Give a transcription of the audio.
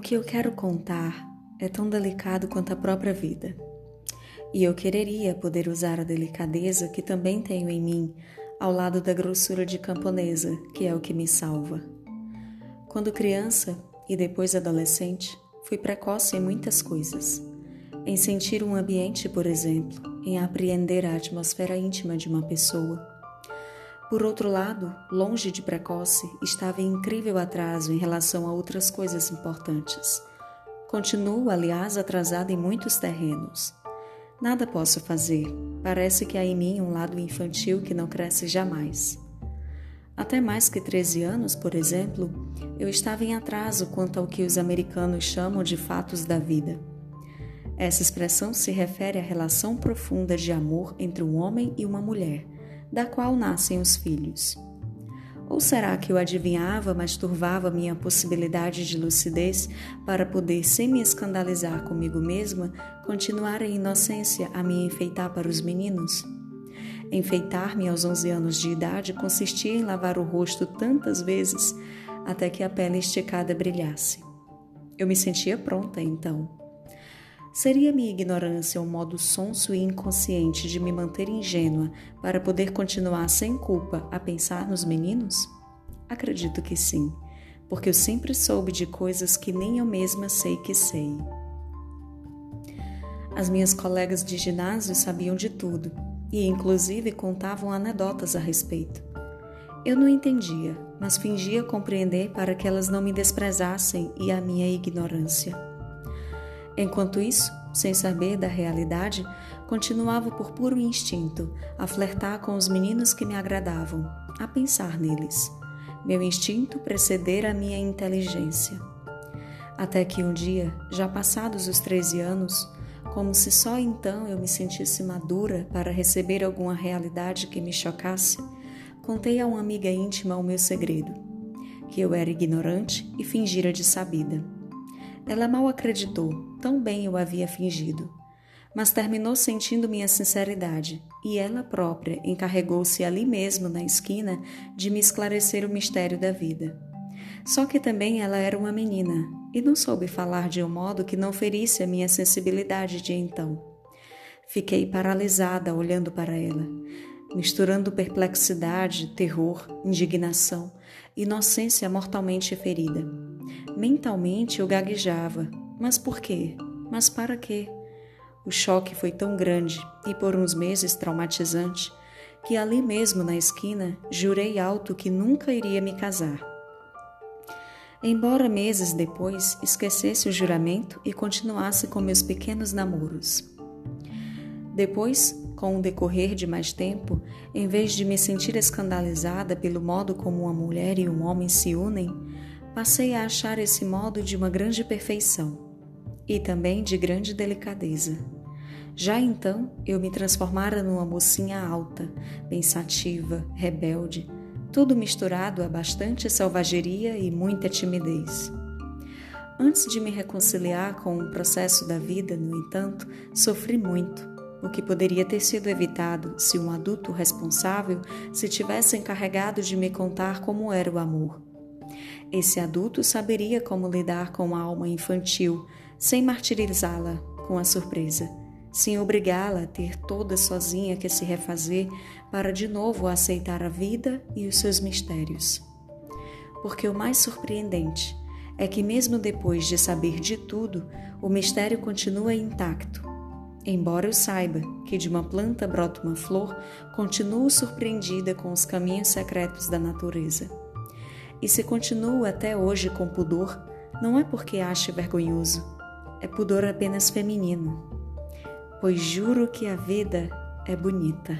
que eu quero contar é tão delicado quanto a própria vida. E eu quereria poder usar a delicadeza que também tenho em mim ao lado da grossura de camponesa, que é o que me salva. Quando criança e depois adolescente, fui precoce em muitas coisas. Em sentir um ambiente, por exemplo, em apreender a atmosfera íntima de uma pessoa. Por outro lado, longe de precoce, estava em incrível atraso em relação a outras coisas importantes Continuo, aliás, atrasada em muitos terrenos. Nada posso fazer. Parece que há em mim um lado infantil que não cresce jamais. Até mais que 13 anos, por exemplo, eu estava em atraso quanto ao que os americanos chamam de fatos da vida. Essa expressão se refere à relação profunda de amor entre um homem e uma mulher, da qual nascem os filhos. Ou será que eu adivinhava, mas turvava minha possibilidade de lucidez para poder, sem me escandalizar comigo mesma, continuar em inocência a me enfeitar para os meninos? Enfeitar-me aos 11 anos de idade consistia em lavar o rosto tantas vezes até que a pele esticada brilhasse. Eu me sentia pronta então. Seria minha ignorância um modo sonso e inconsciente de me manter ingênua para poder continuar sem culpa a pensar nos meninos? Acredito que sim, porque eu sempre soube de coisas que nem eu mesma sei que sei. As minhas colegas de ginásio sabiam de tudo e, inclusive, contavam anedotas a respeito. Eu não entendia, mas fingia compreender para que elas não me desprezassem e a minha ignorância. Enquanto isso, sem saber da realidade, continuava por puro instinto a flertar com os meninos que me agradavam, a pensar neles. Meu instinto precedera a minha inteligência. Até que um dia, já passados os 13 anos, como se só então eu me sentisse madura para receber alguma realidade que me chocasse, contei a uma amiga íntima o meu segredo, que eu era ignorante e fingira de sabida. Ela mal acreditou, tão bem eu havia fingido. Mas terminou sentindo minha sinceridade, e ela própria encarregou-se ali mesmo, na esquina, de me esclarecer o mistério da vida. Só que também ela era uma menina, e não soube falar de um modo que não ferisse a minha sensibilidade de então. Fiquei paralisada olhando para ela, misturando perplexidade, terror, indignação, inocência mortalmente ferida. Mentalmente eu gaguejava. Mas por quê? Mas para quê? O choque foi tão grande e por uns meses traumatizante que ali mesmo na esquina jurei alto que nunca iria me casar. Embora meses depois esquecesse o juramento e continuasse com meus pequenos namoros. Depois, com o decorrer de mais tempo, em vez de me sentir escandalizada pelo modo como uma mulher e um homem se unem, passei a achar esse modo de uma grande perfeição e também de grande delicadeza. Já então eu me transformara numa mocinha alta, pensativa, rebelde, tudo misturado a bastante selvageria e muita timidez. Antes de me reconciliar com o processo da vida, no entanto, sofri muito, o que poderia ter sido evitado se um adulto responsável se tivesse encarregado de me contar como era o amor esse adulto saberia como lidar com a alma infantil sem martirizá-la com a surpresa, sem obrigá-la a ter toda sozinha que se refazer para de novo aceitar a vida e os seus mistérios. Porque o mais surpreendente é que, mesmo depois de saber de tudo, o mistério continua intacto. Embora eu saiba que de uma planta brota uma flor, continuo surpreendida com os caminhos secretos da natureza. E se continua até hoje com pudor, não é porque ache vergonhoso, é pudor apenas feminino. Pois juro que a vida é bonita.